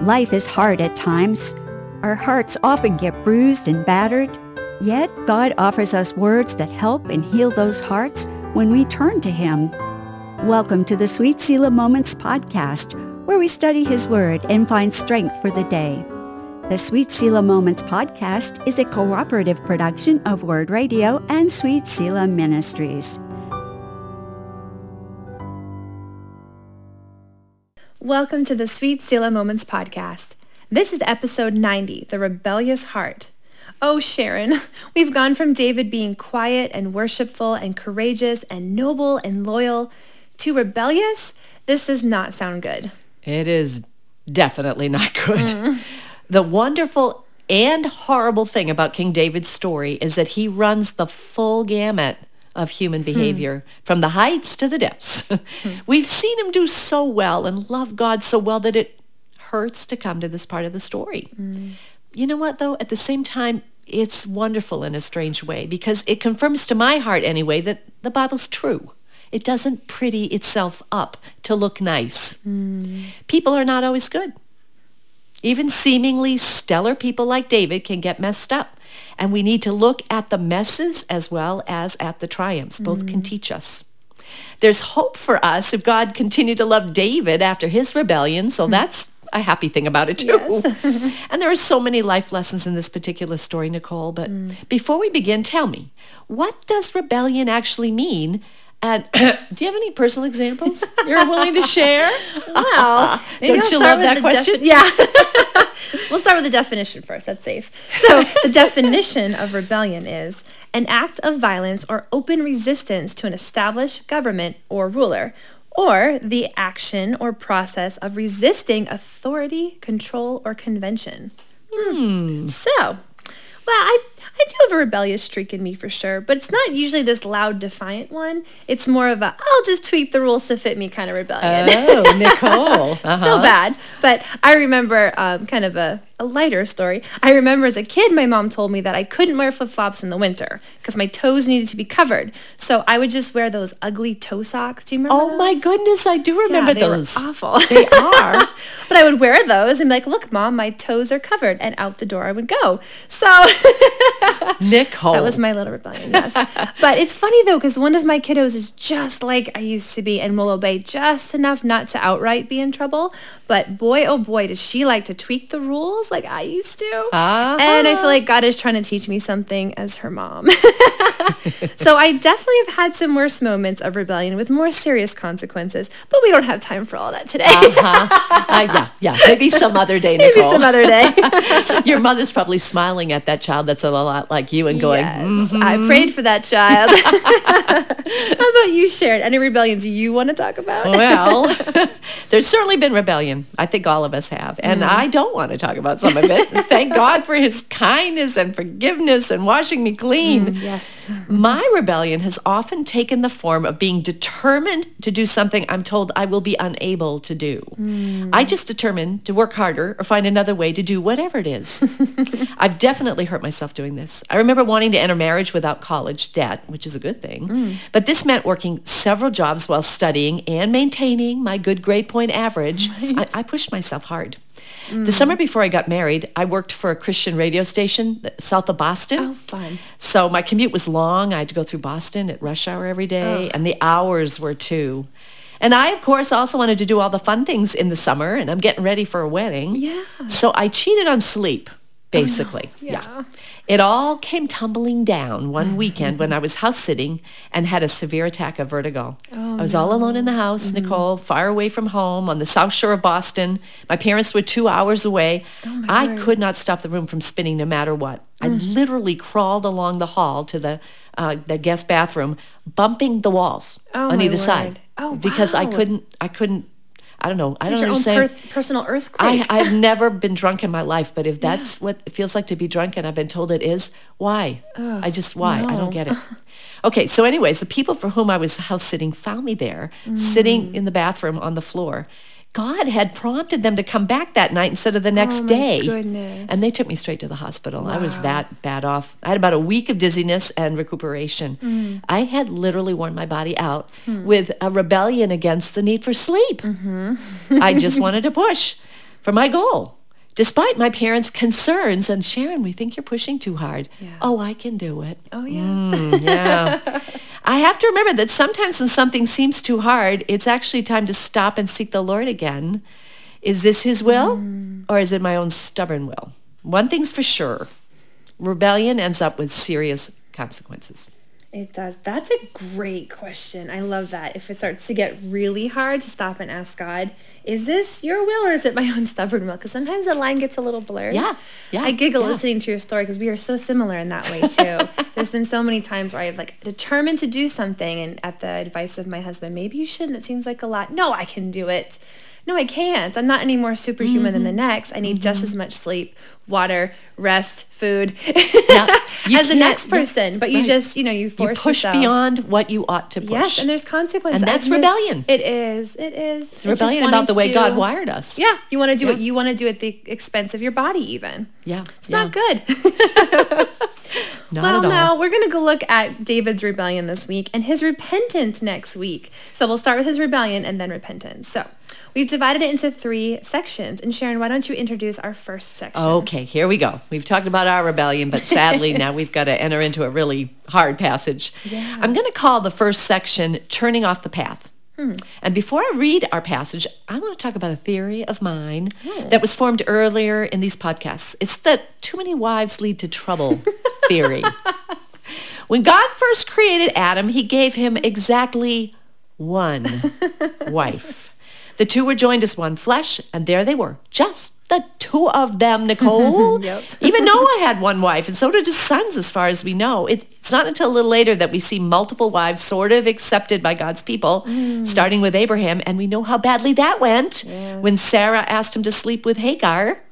Life is hard at times. Our hearts often get bruised and battered. Yet God offers us words that help and heal those hearts when we turn to him. Welcome to the Sweet Selah Moments podcast, where we study his word and find strength for the day. The Sweet Selah Moments podcast is a cooperative production of Word Radio and Sweet Selah Ministries. Welcome to the Sweet Selah Moments podcast. This is episode 90, The Rebellious Heart. Oh, Sharon, we've gone from David being quiet and worshipful and courageous and noble and loyal to rebellious. This does not sound good. It is definitely not good. Mm. The wonderful and horrible thing about King David's story is that he runs the full gamut of human hmm. behavior hmm. from the heights to the depths. hmm. We've seen him do so well and love God so well that it hurts to come to this part of the story. Mm. You know what, though? At the same time, it's wonderful in a strange way because it confirms to my heart anyway that the Bible's true. It doesn't pretty itself up to look nice. People are not always good. Even seemingly stellar people like David can get messed up. And we need to look at the messes as well as at the triumphs. Both mm. can teach us. There's hope for us if God continued to love David after his rebellion. So mm. that's a happy thing about it too. Yes. and there are so many life lessons in this particular story, Nicole. But mm. before we begin, tell me, what does rebellion actually mean and do you have any personal examples you're willing to share? Wow. Don't you love that question? Defi- yeah. we'll start with the definition first. That's safe. So the definition of rebellion is an act of violence or open resistance to an established government or ruler, or the action or process of resisting authority, control, or convention. Hmm. So, well, I I do have a rebellious streak in me for sure, but it's not usually this loud, defiant one. It's more of a I'll just tweak the rules to fit me kind of rebellion. Oh, Nicole. Uh-huh. Still bad, but I remember um, kind of a a lighter story. I remember as a kid, my mom told me that I couldn't wear flip-flops in the winter because my toes needed to be covered. So I would just wear those ugly toe socks. Do you remember Oh those? my goodness, I do remember yeah, they those. Were awful. They are. but I would wear those and be like, look, mom, my toes are covered. And out the door I would go. So Nicole. That was my little rebellion, yes. but it's funny though, because one of my kiddos is just like I used to be and will obey just enough not to outright be in trouble. But boy, oh boy, does she like to tweak the rules like I used to. Uh-huh. And I feel like God is trying to teach me something as her mom. so I definitely have had some worse moments of rebellion with more serious consequences, but we don't have time for all that today. uh-huh. uh, yeah, yeah. Maybe some other day, Nicole. Maybe some other day. Your mother's probably smiling at that child that's a lot like you and going, yes, mm-hmm. I prayed for that child. How about you, Sharon? Any rebellions you want to talk about? well, there's certainly been rebellion. I think all of us have. And mm. I don't want to talk about some of it. Thank God for his kindness and forgiveness and washing me clean. Mm, yes. My rebellion has often taken the form of being determined to do something I'm told I will be unable to do. Mm. I just determined to work harder or find another way to do whatever it is. I've definitely hurt myself doing this. I remember wanting to enter marriage without college debt, which is a good thing. Mm. But this meant working several jobs while studying and maintaining my good grade point average. Right. I, I pushed myself hard. Mm. The summer before I got married, I worked for a Christian radio station south of Boston. Oh, fun. So my commute was long. I had to go through Boston at rush hour every day, oh. and the hours were too. And I, of course, also wanted to do all the fun things in the summer, and I'm getting ready for a wedding. Yeah. So I cheated on sleep, basically. Oh, yeah. yeah. It all came tumbling down one weekend when I was house sitting and had a severe attack of vertigo. Oh, I was no. all alone in the house, mm-hmm. Nicole, far away from home on the south shore of Boston. My parents were two hours away. Oh, I Lord. could not stop the room from spinning no matter what. Mm. I literally crawled along the hall to the uh, the guest bathroom, bumping the walls oh, on either side. Oh, because. I couldn't I couldn't I don't know. It's I don't like understand. Per- personal earthquake. I, I've never been drunk in my life, but if that's yeah. what it feels like to be drunk and I've been told it is, why? I just, why? no. I don't get it. Okay, so anyways, the people for whom I was house sitting found me there, mm. sitting in the bathroom on the floor. God had prompted them to come back that night instead of the next oh, day. Goodness. And they took me straight to the hospital. Wow. I was that bad off. I had about a week of dizziness and recuperation. Mm. I had literally worn my body out mm. with a rebellion against the need for sleep. Mm-hmm. I just wanted to push. for my goal. Despite my parents' concerns and Sharon, we think you're pushing too hard. Yeah. Oh, I can do it. Oh, yes. Mm, yeah. I have to remember that sometimes when something seems too hard, it's actually time to stop and seek the Lord again. Is this his will Mm. or is it my own stubborn will? One thing's for sure. Rebellion ends up with serious consequences. It does. That's a great question. I love that. If it starts to get really hard to stop and ask God, is this your will or is it my own stubborn will? Because sometimes the line gets a little blurred. Yeah, yeah, I giggle yeah. listening to your story because we are so similar in that way too. There's been so many times where I've like determined to do something and at the advice of my husband, maybe you shouldn't. It seems like a lot. No, I can do it. No, I can't. I'm not any more superhuman than the Mm-hmm. next. I need just as much sleep, water, rest, food Yeah, as the next person. But you right. just, you know, you You push yourself. beyond what you ought to push. Yes, and there's consequences. And that's I've missed- rebellion. It is. It is. It's rebellion about the way God wired us. Yeah, you want to do Yeah. what you want to do at the expense of your body, even. Yeah. It's yeah. not good. Not well, now we're going to go look at David's rebellion this week and his repentance next week. So we'll start with his rebellion and then repentance. So we've divided it into three sections. And Sharon, why don't you introduce our first section? Okay, here we go. We've talked about our rebellion, but sadly now we've got to enter into a really hard passage. Yeah. I'm going to call the first section Turning Off the Path. Hmm. And before I read our passage, I want to talk about a theory of mine Oh. that was formed earlier in these podcasts. It's the too many wives lead to trouble theory. When God first created Adam, he gave him exactly one wife. The two were joined as one flesh, and there they were, just the two of them, Nicole. Yep. Even Noah had one wife, and so did his sons, as far as we know. It, it's not until a little later that we see multiple wives sort of accepted by God's people, mm. starting with Abraham, and we know how badly that went when Sarah asked him to sleep with Hagar.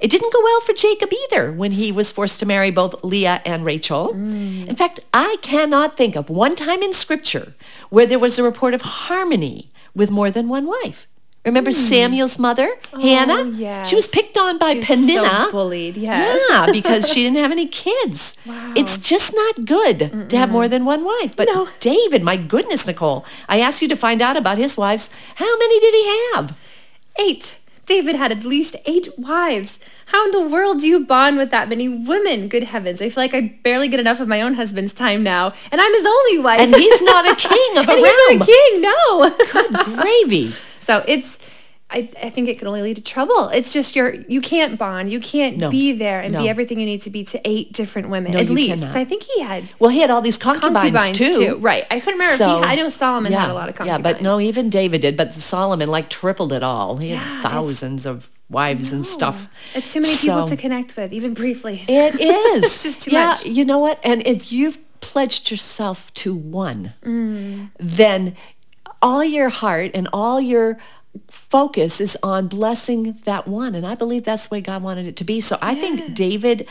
It didn't go well for Jacob either when he was forced to marry both Leah and Rachel. Mm. In fact, I cannot think of one time in Scripture where there was a report of harmony with more than one wife. Remember hmm. Samuel's mother, oh, Hannah? yes. She was picked on by She was Penina. so bullied, yes. Yeah, because she didn't have any kids. Wow. It's just not good to have more than one wife. But No. David, my goodness, Nicole, I asked you to find out about his wives. How many did he have? Eight. David had at least eight wives. How in the world do you bond with that many women? Good heavens. I feel like I barely get enough of my own husband's time now. And I'm his only wife. And he's not a king of a and realm. he's not a king, no. Good gravy. so it's, I, I think it could only lead to trouble. It's just you're, you can't bond. You can't No. be there and No. be everything you need to be to eight different women No, at least. I think he had Well, he had all these concubines, concubines too. Right. I couldn't remember So, if he, I know Solomon yeah, had a lot of concubines. Yeah, but no, even David did. But Solomon like tripled it all. He Yeah, had thousands of wives and stuff. It's too many people to connect with, even briefly. It is. It's just too yeah, much. you know what? And if you've pledged yourself to one, Mm. then all your heart and all your focus is on blessing that one. And I believe that's the way God wanted it to be. So I think David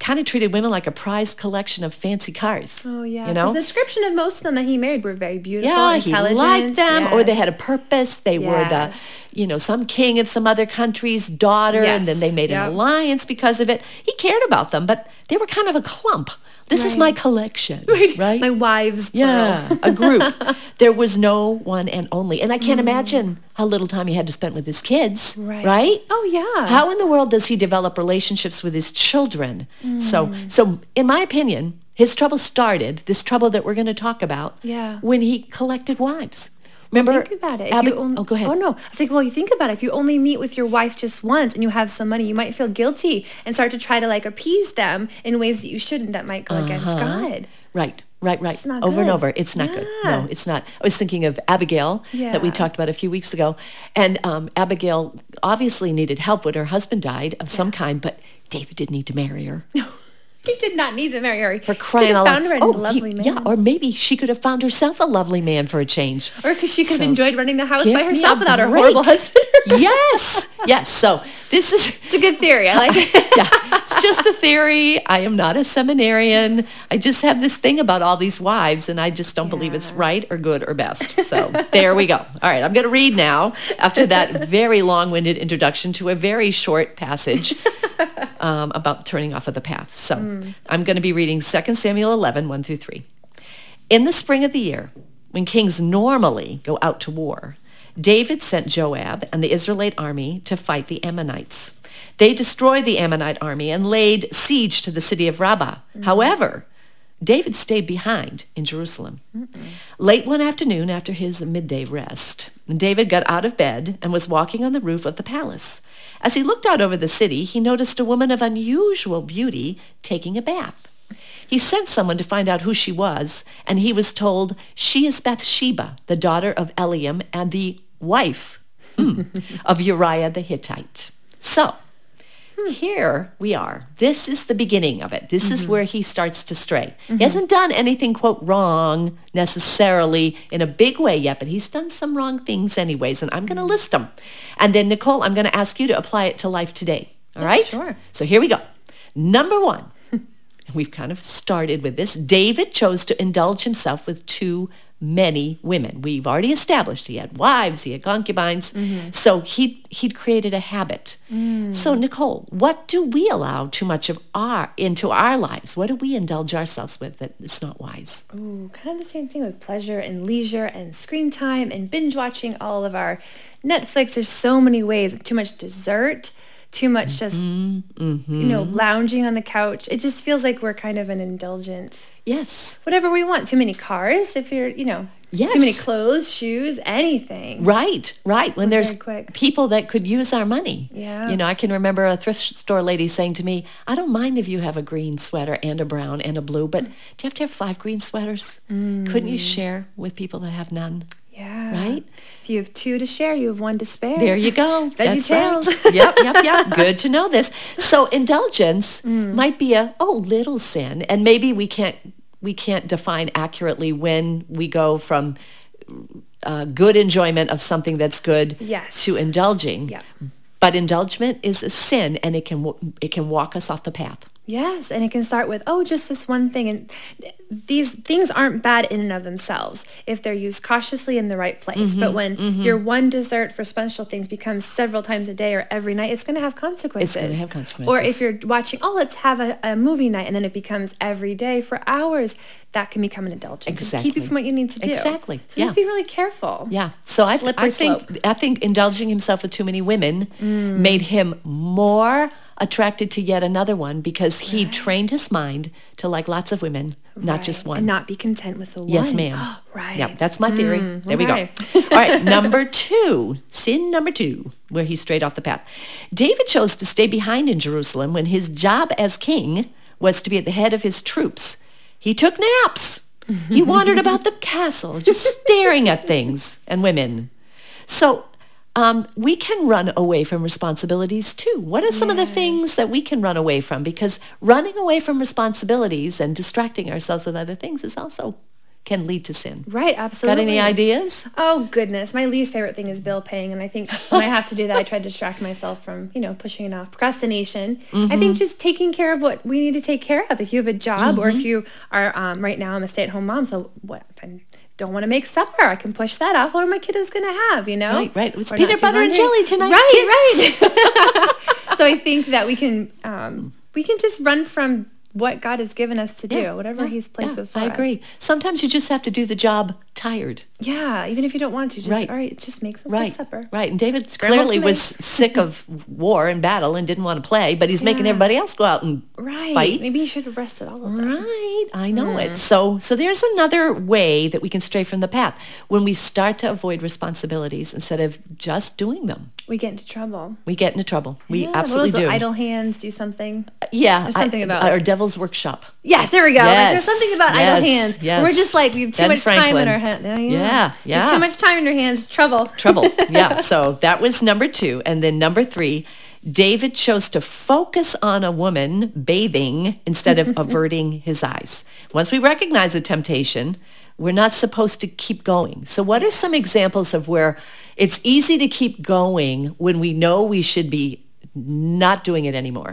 kind of treated women like a prized collection of fancy cars. Oh yeah, You know the description of most of them that he married were very beautiful, Yeah, he liked them, or they had a purpose. They were the, you know, some king of some other country's daughter, and then they made an alliance because of it. He cared about them, but they were kind of a clump. This is my collection, Right, right? my wives. yeah, a group. There was no one and only, and I Mm. can't imagine how little time he had to spend with his kids, Right. right? Oh yeah. How in the world does he develop relationships with his children? So, Mm. so in my opinion, his trouble started, this trouble that we're going to talk about, Yeah. when he collected wives. Remember? think about it. Only, oh, go ahead. Oh no, I was like, well, you think about it. If you only meet with your wife just once and you have some money, you might feel guilty and start to try to like appease them in ways that you shouldn't. That might go against Uh-huh. God. Right, right, right. It's not over and over. It's not good. No, it's not. I was thinking of Abigail that we talked about a few weeks ago. And um, Abigail obviously needed help when her husband died of some kind, but David didn't need to marry her. He did not need to marry her. For crying out loud. found her a Oh, lovely he- man. Yeah, or maybe she could have found herself a lovely man for a change. Or because she could have enjoyed running the house by herself without her horrible husband. yes, yes. So this is it's a good theory. I like it. yeah, it's just a theory. I am not a seminarian. I just have this thing about all these wives, and I just don't believe it's right or good or best. So there we go. All right, I'm going to read now after that very long-winded introduction to a very short passage um, about turning off of the path. So I'm going to be reading 2 Samuel 11, 1 through 3. In the spring of the year, when kings normally go out to war, David sent Joab and the Israelite army to fight the Ammonites. They destroyed the Ammonite army and laid siege to the city of Rabbah. Mm-hmm. However, David stayed behind in Jerusalem. Late one afternoon after his midday rest, David got out of bed and was walking on the roof of the palace. As he looked out over the city, he noticed a woman of unusual beauty taking a bath. He sent someone to find out who she was, and he was told she is Bathsheba, the daughter of Eliam and the wife hmm, of Uriah the Hittite. So, Hmm. here we are. This is the beginning of it. This is mm-hmm. where he starts to stray. He mm-hmm. hasn't done anything, quote, wrong necessarily in a big way yet, but he's done some wrong things anyways, and I'm going to mm-hmm. list them. And then, Nicole, I'm going to ask you to apply it to life today. All right? sure. So here we go. Number one, we've kind of started with this. David chose to indulge himself with too many women. We've already established he had wives, he had concubines. Mm-hmm. So he he'd created a habit. Mm. So Nicole, what do we allow too much of our into our lives? What do we indulge ourselves with that is not wise? Ooh, kind of the same thing with pleasure and leisure and screen time and binge watching all of our Netflix. There's so many ways. Too much dessert, too much mm-hmm. just, you know, mm-hmm. lounging on the couch. It just feels like we're kind of an indulgent, Yes. whatever we want. Too many cars, if you're, you know, Yes. too many clothes, shoes, anything. Right, right. When there's quick. people that could use our money. Yeah. You know, I can remember a thrift store lady saying to me, I don't mind if you have a green sweater and a brown and a blue, but do you have to have five green sweaters? Mm. Couldn't you share with people that have none? Yeah. Right? If you have two to share, you have one to spare. There you go. VeggieTales. right. yep, yep, yep. Good to know this. So indulgence Mm. might be a oh little sin, and maybe we can't we can't define accurately when we go from uh, good enjoyment of something that's good Yes. to indulging. Yep. But indulgement is a sin, and it can it can walk us off the path. Yes, and it can start with, oh, just this one thing. And these things aren't bad in and of themselves if they're used cautiously in the right place. Mm-hmm, but when your one dessert for special things becomes several times a day or every night, it's going to have consequences. It's gonna have consequences. Or if you're watching, oh, let's have a, a movie night, and then it becomes every day for hours, that can become an indulgence. and Keep you from what you need to do. Exactly, So we have to be really careful. Yeah. So I, I think slope. I think indulging himself with too many women made him more attracted to yet another one because he trained his mind to like lots of women, not just one. And not be content with the one. Yes, ma'am. right. Yeah, that's my theory. Hmm, there we go. All right, number two, sin number two, where he strayed off the path. David chose to stay behind in Jerusalem when his job as king was to be at the head of his troops. He took naps. He wandered about the castle, just staring at things and women. So um, we can run away from responsibilities too. What are some of the things that we can run away from? Because running away from responsibilities and distracting ourselves with other things is also can lead to sin. Right, absolutely. Got any ideas? Oh goodness, my least favorite thing is bill paying, and I think when I have to do that, I try to distract myself from you know pushing it off. Procrastination. I Mm-hmm. think just taking care of what we need to take care of. If you have a job, or Mm-hmm. if you are um, right now, I'm a stay-at-home mom, so what if I don't want to make supper? I can push that off. What are my kiddos going to have? You know, Right, right. It's Or peanut butter and jelly tonight, Right, right. so I think that we can um, we can just run from what God has given us to do, whatever He's placed Yeah, before I us. agree. Sometimes you just have to do the job tired. Yeah, even if you don't want to, just Right. all right, just make some Right, supper. right. And David clearly was sick of war and battle and didn't want to play, but he's making everybody else go out and Right. fight. Maybe he should have rested all of them. Right, I know Mm. it. So, so there's another way that we can stray from the path when we start to avoid responsibilities instead of just doing them. We get into trouble. We get into trouble. We Yeah, absolutely do. Idle hands, do something. yeah, There's something I- about- our Devil's Workshop. Yes, there we go. Like, there's something about yes, idle hands. yes. We're just like we have too Ben much time in our Yeah, Yeah, yeah. Too much time in your hands. Trouble. trouble. Yeah. So that was number two. And then number three, David chose to focus on a woman bathing instead of averting his eyes. Once we recognize the temptation, we're not supposed to keep going. So what are some examples of where it's easy to keep going when we know we should be not doing it anymore?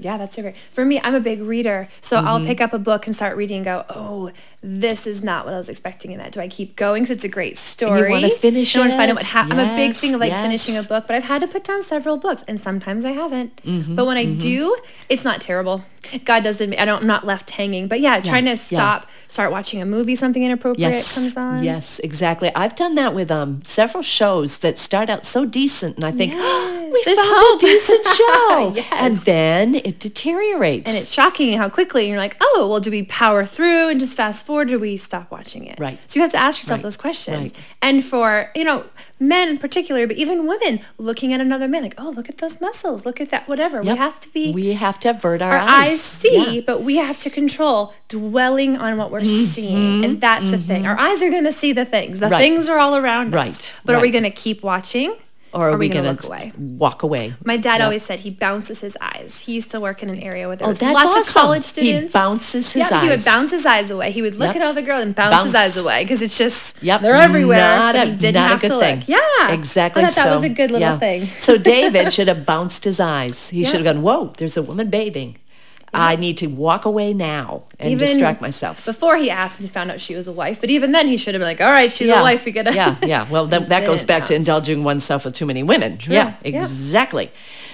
Yeah, that's so great. For me, I'm a big reader, so Mm-hmm. I'll pick up a book and start reading and go, oh, this is not what I was expecting in that. Do I keep going because it's a great story? You wanna finish I want to find out it. what happened. I'm a big thing of like Yes, finishing a book, but I've had to put down several books, and sometimes I haven't. Mm-hmm, but when I do, it's not terrible. God doesn't. I don't. I'm not left hanging. But yeah, trying to yeah. stop, start watching a movie, something inappropriate Yes, comes on. yes, exactly. I've done that with um several shows that start out so decent, and I think Yes, we there's found hope." a decent show, Yes. and then it deteriorates. And it's shocking how quickly you're like, oh, well, do we power through and just fast forward, or do we stop watching it? Right. So you have to ask yourself Right. those questions. Right. And for you know men in particular, but even women, looking at another man like, oh, look at those muscles, look at that, whatever. Yep. We have to be. We have to avert our, our eyes, eyes. see, Yeah. but we have to control dwelling on what we're Mm-hmm. seeing. And that's the thing. Our eyes are going to see the things. The Right. things are all around us. Right, But are we going to keep watching? Or are, we going going to away? walk away? My dad Yep. always said he bounces his eyes. He used to work in an area where there Oh, was that's lots of awesome. college He students. bounces his yeah, he would eyes. bounce his eyes away. He would look Yep. at all the girls and bounce, his eyes away because it's just Yep. they're everywhere. Not a, he didn't not have a good to thing. look. Yeah, Exactly. I thought that so, was a good little yeah. thing. so David should have bounced his eyes. He Yeah. should have gone, whoa, there's a woman bathing. I need to walk away now and distract myself. Before he asked and found out she was a wife, but even then he should have been like, "All right, she's a wife. We gotta." yeah, yeah. Well, that, that goes back to indulging oneself with too many women. Yeah, yeah. exactly.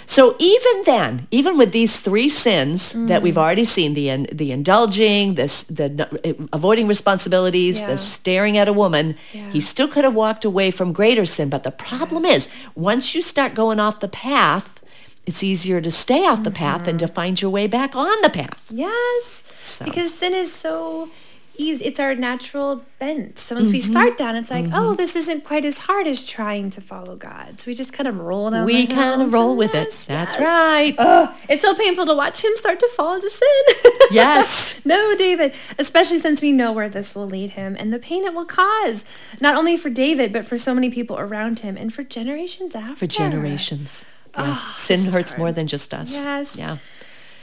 So even then, even with these three sins that Mm. we've already seen, the in- the indulging, this the n- avoiding responsibilities, Yeah. the staring at a woman, Yeah. he still could have walked away from greater sin. But the problem is, once you start going off the path, it's easier to stay off the path than to Mm-hmm. find your way back on the path. Yes, So. because sin is so easy. It's our natural bent. So once Mm-hmm. we start down, it's like, oh, this isn't quite as hard as trying to follow God. So we just kind of roll down. We kind of roll with it. That's yes. right. Oh, it's so painful to watch him start to fall into sin. Yes. no, David, especially since we know where this will lead him and the pain it will cause, not only for David, but for so many people around him and for generations after. For generations. Yeah. Oh, sin hurts more than just us. Yes. Yeah.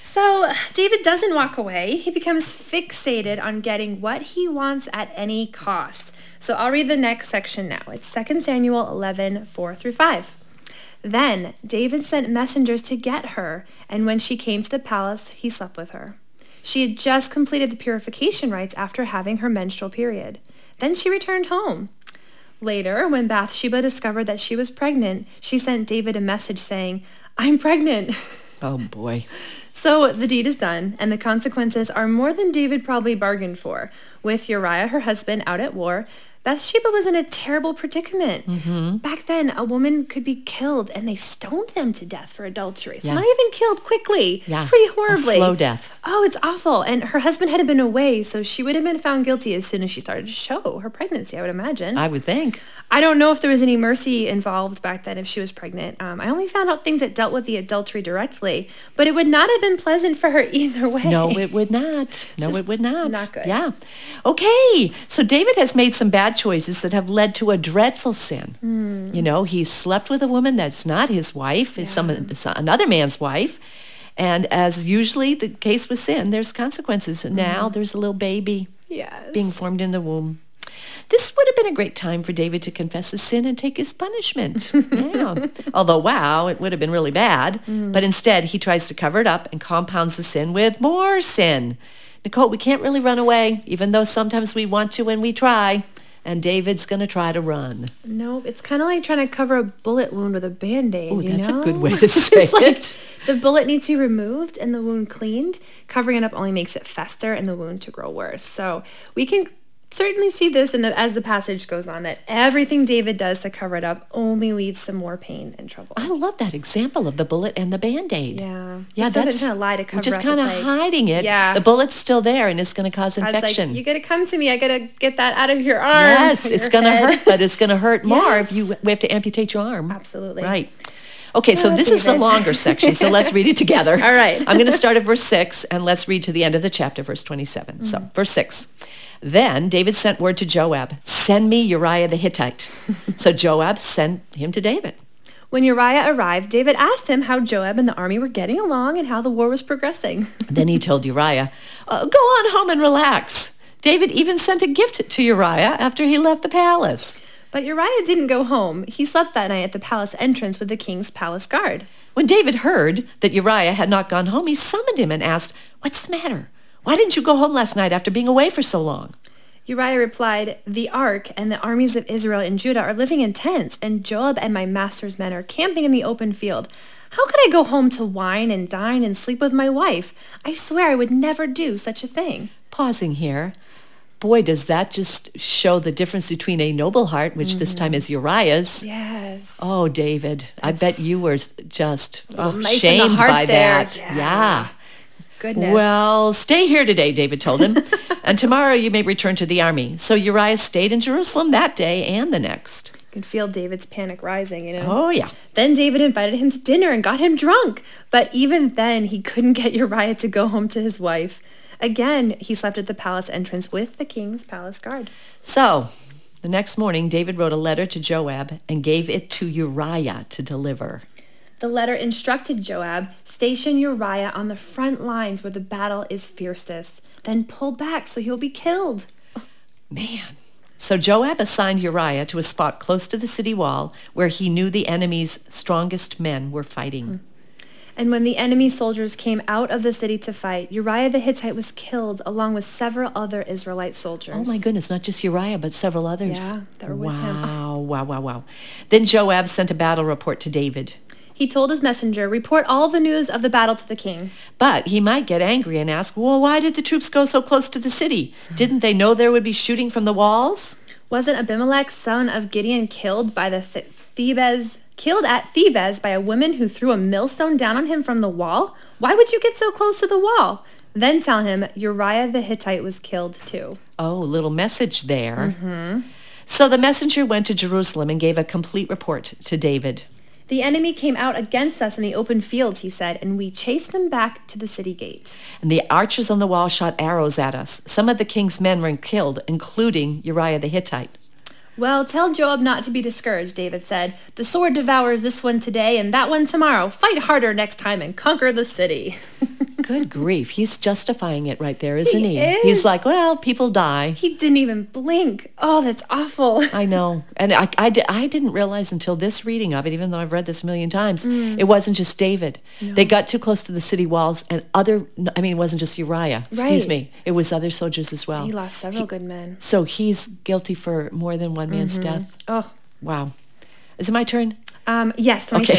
So David doesn't walk away. He becomes fixated on getting what he wants at any cost. So I'll read the next section now. It's 2 Samuel 11, 4 through 5. Then David sent messengers to get her, and when she came to the palace, he slept with her. She had just completed the purification rites after having her menstrual period. Then she returned home. Later, when Bathsheba discovered that she was pregnant, she sent David a message saying, I'm pregnant. Oh boy. So the deed is done, and the consequences are more than David probably bargained for. With Uriah, her husband, out at war, Bathsheba was in a terrible predicament. Mm-hmm. Back then, a woman could be killed, and they stoned them to death for adultery. So Yeah. not even killed quickly, Yeah, pretty a horribly. slow death. Oh, it's awful. And her husband had been away, so she would have been found guilty as soon as she started to show her pregnancy, I would imagine. I would think. I don't know if there was any mercy involved back then if she was pregnant. Um, I only found out things that dealt with the adultery directly, but it would not have been pleasant for her either way. No, it would not. No, Just it would not. not good. Yeah. Okay. So David has made some bad choices that have led to a dreadful sin. Hmm. You know, he slept with a woman that's not his wife, is some another man's wife. And as usually the case with sin, there's consequences. And now there's a little baby Yes. being formed in the womb. This would have been a great time for David to confess his sin and take his punishment. yeah. Although, wow, it would have been really bad. But instead, he tries to cover it up and compounds the sin with more sin. Nicole, we can't really run away, even though sometimes we want to and we try. And David's going to try to run. Nope. It's kind of like trying to cover a bullet wound with a band-aid, Ooh, that's a good way to say it's like it. the bullet needs to be removed and the wound cleaned. Covering it up only makes it fester and the wound to grow worse. So we can certainly see this in the, as the passage goes on, that everything David does to cover it up only leads to more pain and trouble. I love that example of the bullet and the Band-Aid. Yeah. Yeah, Just so that's trying to lie to cover it. just kind of like- hiding it. Yeah. The bullet's still there and it's going to cause infection. like, you gotta come to me. I gotta get that out of your arm. Yes, it's going to hurt, but it's going to hurt more if you we have to amputate your arm. Absolutely. Right. Okay, so Oh, this is the longer section, so let's read it together. All right. I'm going to start at verse 6 and let's read to the end of the chapter, verse 27. Mm. So, verse 6. Then David sent word to Joab, send me Uriah the Hittite. so Joab sent him to David. When Uriah arrived, David asked him how Joab and the army were getting along and how the war was progressing. Then he told Uriah, "Uh, go on home and relax. David even sent a gift to Uriah after he left the palace. But Uriah didn't go home. He slept that night at the palace entrance with the king's palace guard. When David heard that Uriah had not gone home, he summoned him and asked, What's the matter? Why didn't you go home last night after being away for so long? Uriah replied, The ark and the armies of Israel and Judah are living in tents, and Joab and my master's men are camping in the open field. How could I go home to wine and dine and sleep with my wife? I swear I would never do such a thing. Pausing here. Boy, does that just show the difference between a noble heart, which this time mm-hmm. is Uriah's. Yes. Oh, David, I bet you were just oh, shamed by there. that. Yeah. yeah. Goodness. Well, stay here today, David told him, and tomorrow you may return to the army. So Uriah stayed in Jerusalem that day and the next. you can feel David's panic rising, you know. Oh, yeah. Then David invited him to dinner and got him drunk. But even then, he couldn't get Uriah to go home to his wife. Again, he slept at the palace entrance with the king's palace guard. So the next morning, David wrote a letter to Joab and gave it to Uriah to deliver. The letter instructed Joab, station Uriah on the front lines where the battle is fiercest. Then pull back so he'll be killed. Man. So Joab assigned Uriah to a spot close to the city wall where he knew the enemy's strongest men were fighting. Hmm. And when the enemy soldiers came out of the city to fight, Uriah the Hittite was killed along with several other Israelite soldiers. Oh my goodness, not just Uriah, but several others. Yeah, that were with him. wow, wow, wow, wow. Then Joab sent a battle report to David. He told his messenger, report all the news of the battle to the king. But he might get angry and ask, well, why did the troops go so close to the city? Didn't they know there would be shooting from the walls? Wasn't Abimelech, son of Gideon, killed by the Thebez, killed at Thebez by a woman who threw a millstone down on him from the wall? Why would you get so close to the wall? Then tell him Uriah the Hittite was killed too. Oh, little message there. Hmm. So the messenger went to Jerusalem and gave a complete report to David. The enemy came out against us in the open fields, he said, and we chased them back to the city gate. And the archers on the wall shot arrows at us. Some of the king's men were killed, including Uriah the Hittite. Well, tell Joab not to be discouraged, David said. The sword devours this one today and that one tomorrow. Fight harder next time and conquer the city. Good grief. He's justifying it right there, isn't He he? is. He's like, well, people die. he didn't even blink. Oh, that's awful. I know. And I, I, I didn't realize until this reading of it, even though I've read this a million times, Mm. it wasn't just David. They got too close to the city walls and other, I mean, it wasn't just Uriah. Excuse Right. me. It was other soldiers as well. He lost several good men. So he's guilty for more than one man's death. Oh, Wow. Is it my turn? um, yes, Okay.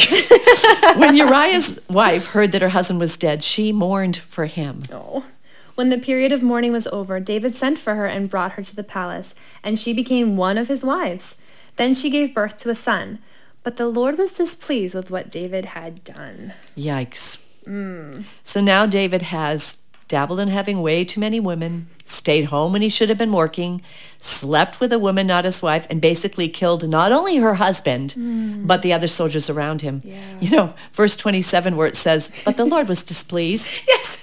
when Uriah's wife heard that her husband was dead, she mourned for him. Oh. When the period of mourning was over, David sent for her and brought her to the palace, and she became one of his wives. Then she gave birth to a son. But the Lord was displeased with what David had done. Yikes. So now David has dabbled in having way too many women, stayed home when he should have been working, slept with a woman not his wife, and basically killed not only her husband, but the other soldiers around him. Yeah. You know, verse 27 where it says, but the Lord was displeased. Yes.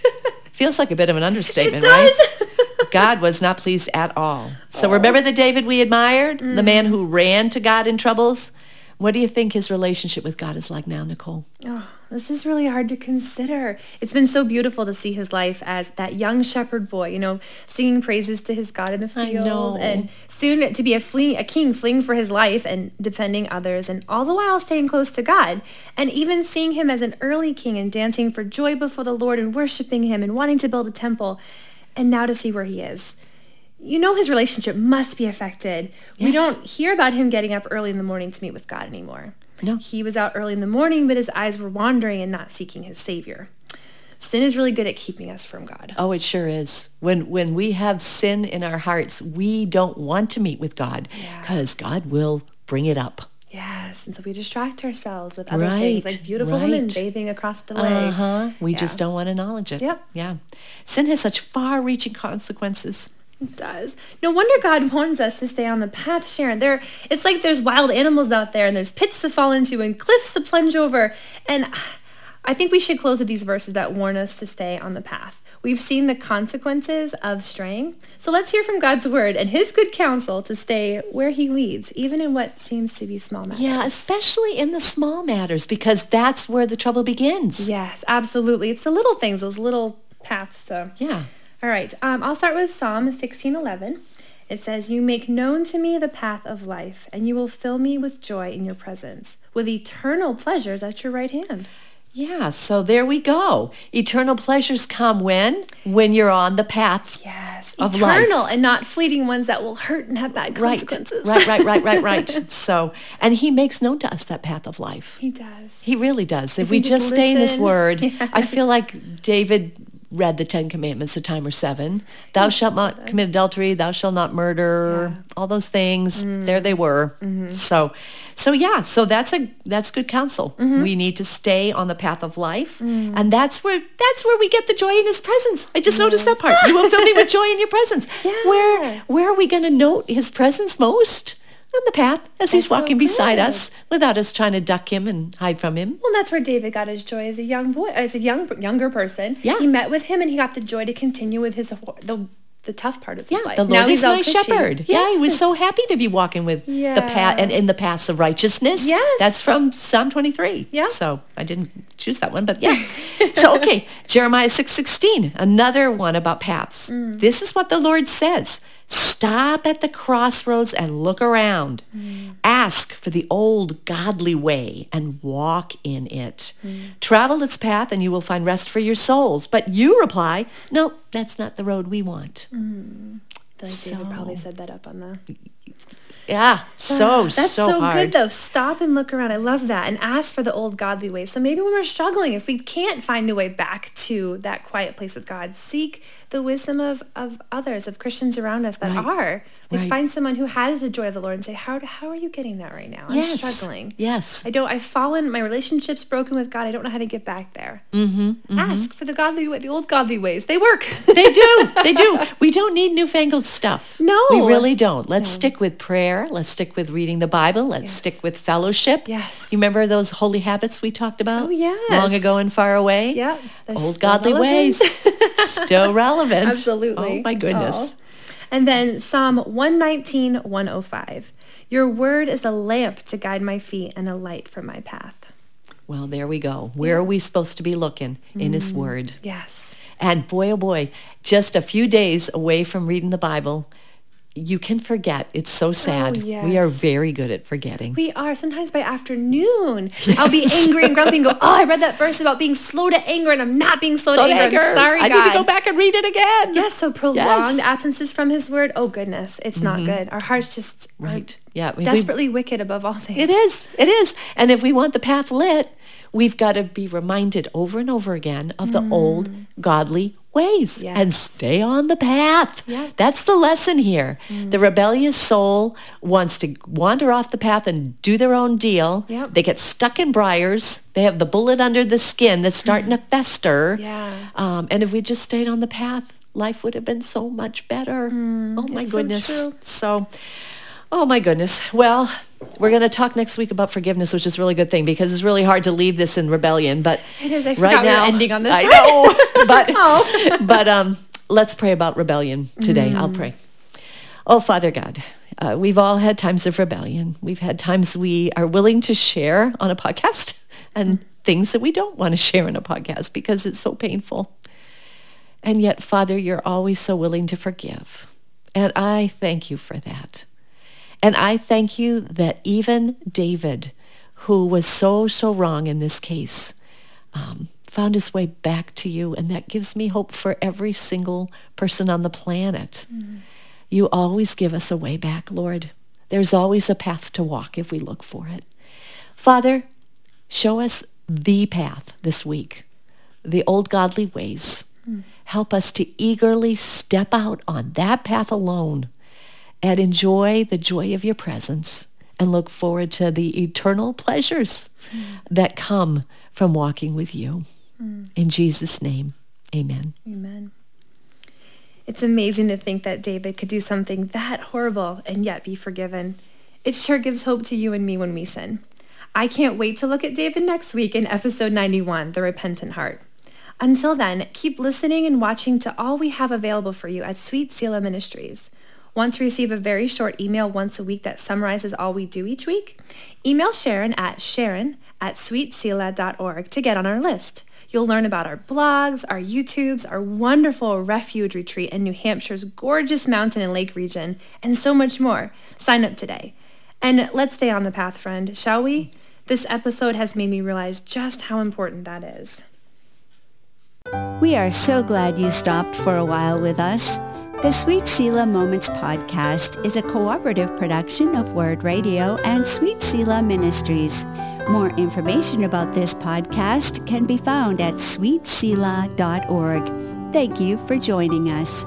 Feels like a bit of an understatement, right? God was not pleased at all. So remember the David we admired? The man who ran to God in troubles? What do you think his relationship with God is like now, Nicole? Oh, this is really hard to consider. It's been so beautiful to see his life as that young shepherd boy, you know, singing praises to his God in the field, and soon to be a a king fleeing for his life and defending others, and all the while staying close to God, and even seeing him as an early king and dancing for joy before the Lord and worshiping him and wanting to build a temple, and now to see where he is. You know his relationship must be affected. We don't hear about him getting up early in the morning to meet with God anymore. No. He was out early in the morning, but his eyes were wandering and not seeking his Savior. Sin is really good at keeping us from God. Oh, it sure is. When when we have sin in our hearts, we don't want to meet with God Yeah. because God will bring it up. Yes, and so we distract ourselves with other things, like beautiful women bathing across the way. Uh-huh. We Yeah. just don't want to acknowledge it. Yep. Yeah. Sin has such far-reaching consequences. It does. No wonder God warns us to stay on the path, Sharon. There, it's like there's wild animals out there, and there's pits to fall into, and cliffs to plunge over. And I think we should close with these verses that warn us to stay on the path. We've seen the consequences of straying. So let's hear from God's word and his good counsel to stay where he leads, even in what seems to be small matters. Yeah, especially in the small matters because that's where the trouble begins. Yes, absolutely. It's the little things, those little paths to Yeah. All right, um, I'll start with Psalm 16:11. It says, "You make known to me the path of life, and you will fill me with joy in your presence, with eternal pleasures at your right hand." Yeah, so there we go. Eternal pleasures come when? When you're on the path. Yes. Of Eternal life. and not fleeting ones that will hurt and have bad consequences. right, right, right, right, right. So, and he makes known to us that path of life. He does. He really does. If, we we just just stay in his word, I feel like David read the Ten Commandments a time or seven. Thou shalt not commit adultery. Thou shalt not murder. All those things. Mm. There they were. Mm-hmm. So, so yeah. So that's a that's good counsel. Mm-hmm. We need to stay on the path of life, Mm. and that's where that's where we get the joy in His presence. I just noticed that part. You will fill me with joy in Your presence. Where Yeah. where are we going to note His presence most? On the path as He's That's so walking beside us, without us trying to duck Him and hide from Him. Well, that's where David got his joy as a young boy, as a young younger person. Yeah. He met with him and he got the joy to continue with his the the tough part of his Yeah, life. the Lord now is he's my shepherd. Yeah, he was so happy to be walking with the path and in the paths of righteousness. Yes. That's from Psalm 23. Yeah. So I didn't choose that one, but yeah. so okay, Jeremiah 6:16, another one about paths. Mm. This is what the Lord says. Stop at the crossroads and look around. Mm. Ask for the old godly way and walk in it. Mm. Travel its path and you will find rest for your souls. But you reply, no, that's not the road we want. I feel like David probably So- set that up on the Yeah, so, That's so, so, hard. good though. Stop and look around. I love that. And ask for the old godly way. So maybe when we're struggling, if we can't find a way back to that quiet place with God, seek the wisdom of, of others, of Christians around us that Right. are. Like Right. find someone who has the joy of the Lord and say, how, how are you getting that right now? I'm Yes. struggling. Yes. I don't, I've fallen, my relationship's broken with God. I don't know how to get back there. Mm-hmm, Ask for the godly, wa- the old godly ways. They work. they do. They do. We don't need newfangled stuff. No. We really don't. Let's stick with prayer. Let's stick with reading the Bible. Let's Yes. stick with fellowship. Yes. You remember those holy habits we talked about? Oh, yes. Long ago and far away? Yeah. Old godly relevant. ways. still relevant. Absolutely. Oh, my goodness. Oh. And then Psalm 119, 105. Your word is a lamp to guide my feet and a light for my path. Well, there we go. Where are we supposed to be looking? In His Mm. Word. Yes. And boy, oh boy, just a few days away from reading the Bible, you can forget. It's so sad. We are Oh, very good at forgetting. We are sometimes by afternoon. I'll be angry and grumpy and go, oh, I read that verse about being slow to anger and I'm not being slow, Slow to anger. Anger. sorry, I God. need to go back and read it again. Yes, so prolonged Yes. Mm-hmm. absences from his word. Oh, goodness. It's not good. Our hearts just Right. Yeah. we- we- desperately wicked above all things. It is. It is. And if we want the path lit, we've got to be reminded over and over again of the old godly ways Mm. Yes. and stay on the path. Yeah. Mm. That's the lesson here. The rebellious soul wants to wander off the path and do their own deal. Yep. They get stuck in briars. They have the bullet under the skin that's starting to fester. Yeah. Um, and if we just stayed on the path, life would have been so much better. oh my it's so goodness. true. So, oh my goodness. Well, we're going to talk next week about forgiveness, which is a really good thing because it's really hard to leave this in rebellion. But It is. I right forgot we were now, ending on this I know. but Oh. but um, let's pray about rebellion today. I'll Mm. pray. Oh, Father God, uh, we've all had times of rebellion. We've had times we are willing to share on a podcast and things that we don't want to share on a podcast because it's so painful. And yet, Father, you're always so willing to forgive. And I thank you for that. And I thank you that even David, who was so, so wrong in this case, um, found his way back to you. And that gives me hope for every single person on the planet. You always give us a way back, Lord. There's always a path to walk if we look for it. Father, show us the path this week, the old godly ways. Help us to eagerly step out on that path alone and enjoy the joy of your presence and look forward to the eternal pleasures that come from walking with you. Hmm. In Jesus' name, amen. Amen. It's amazing to think that David could do something that horrible and yet be forgiven. It sure gives hope to you and me when we sin. I can't wait to look at David next week in episode 91, The Repentant Heart. Until then, keep listening and watching to all we have available for you at Sweet Selah Ministries. Want to receive a very short email once a week that summarizes all we do each week? Email Sharon at sharon at sweetselah.org to get on our list. You'll learn about our blogs, our YouTubes, our wonderful refuge retreat in New Hampshire's gorgeous mountain and lake region, and so much more. Sign up today. And let's stay on the path, friend, shall we? This episode has made me realize just how important that is. We are so glad you stopped for a while with us. The Sweet Selah Moments podcast is a cooperative production of Word Radio and Sweet Selah Ministries. More information about this podcast can be found at sweetselah.org. Thank you for joining us.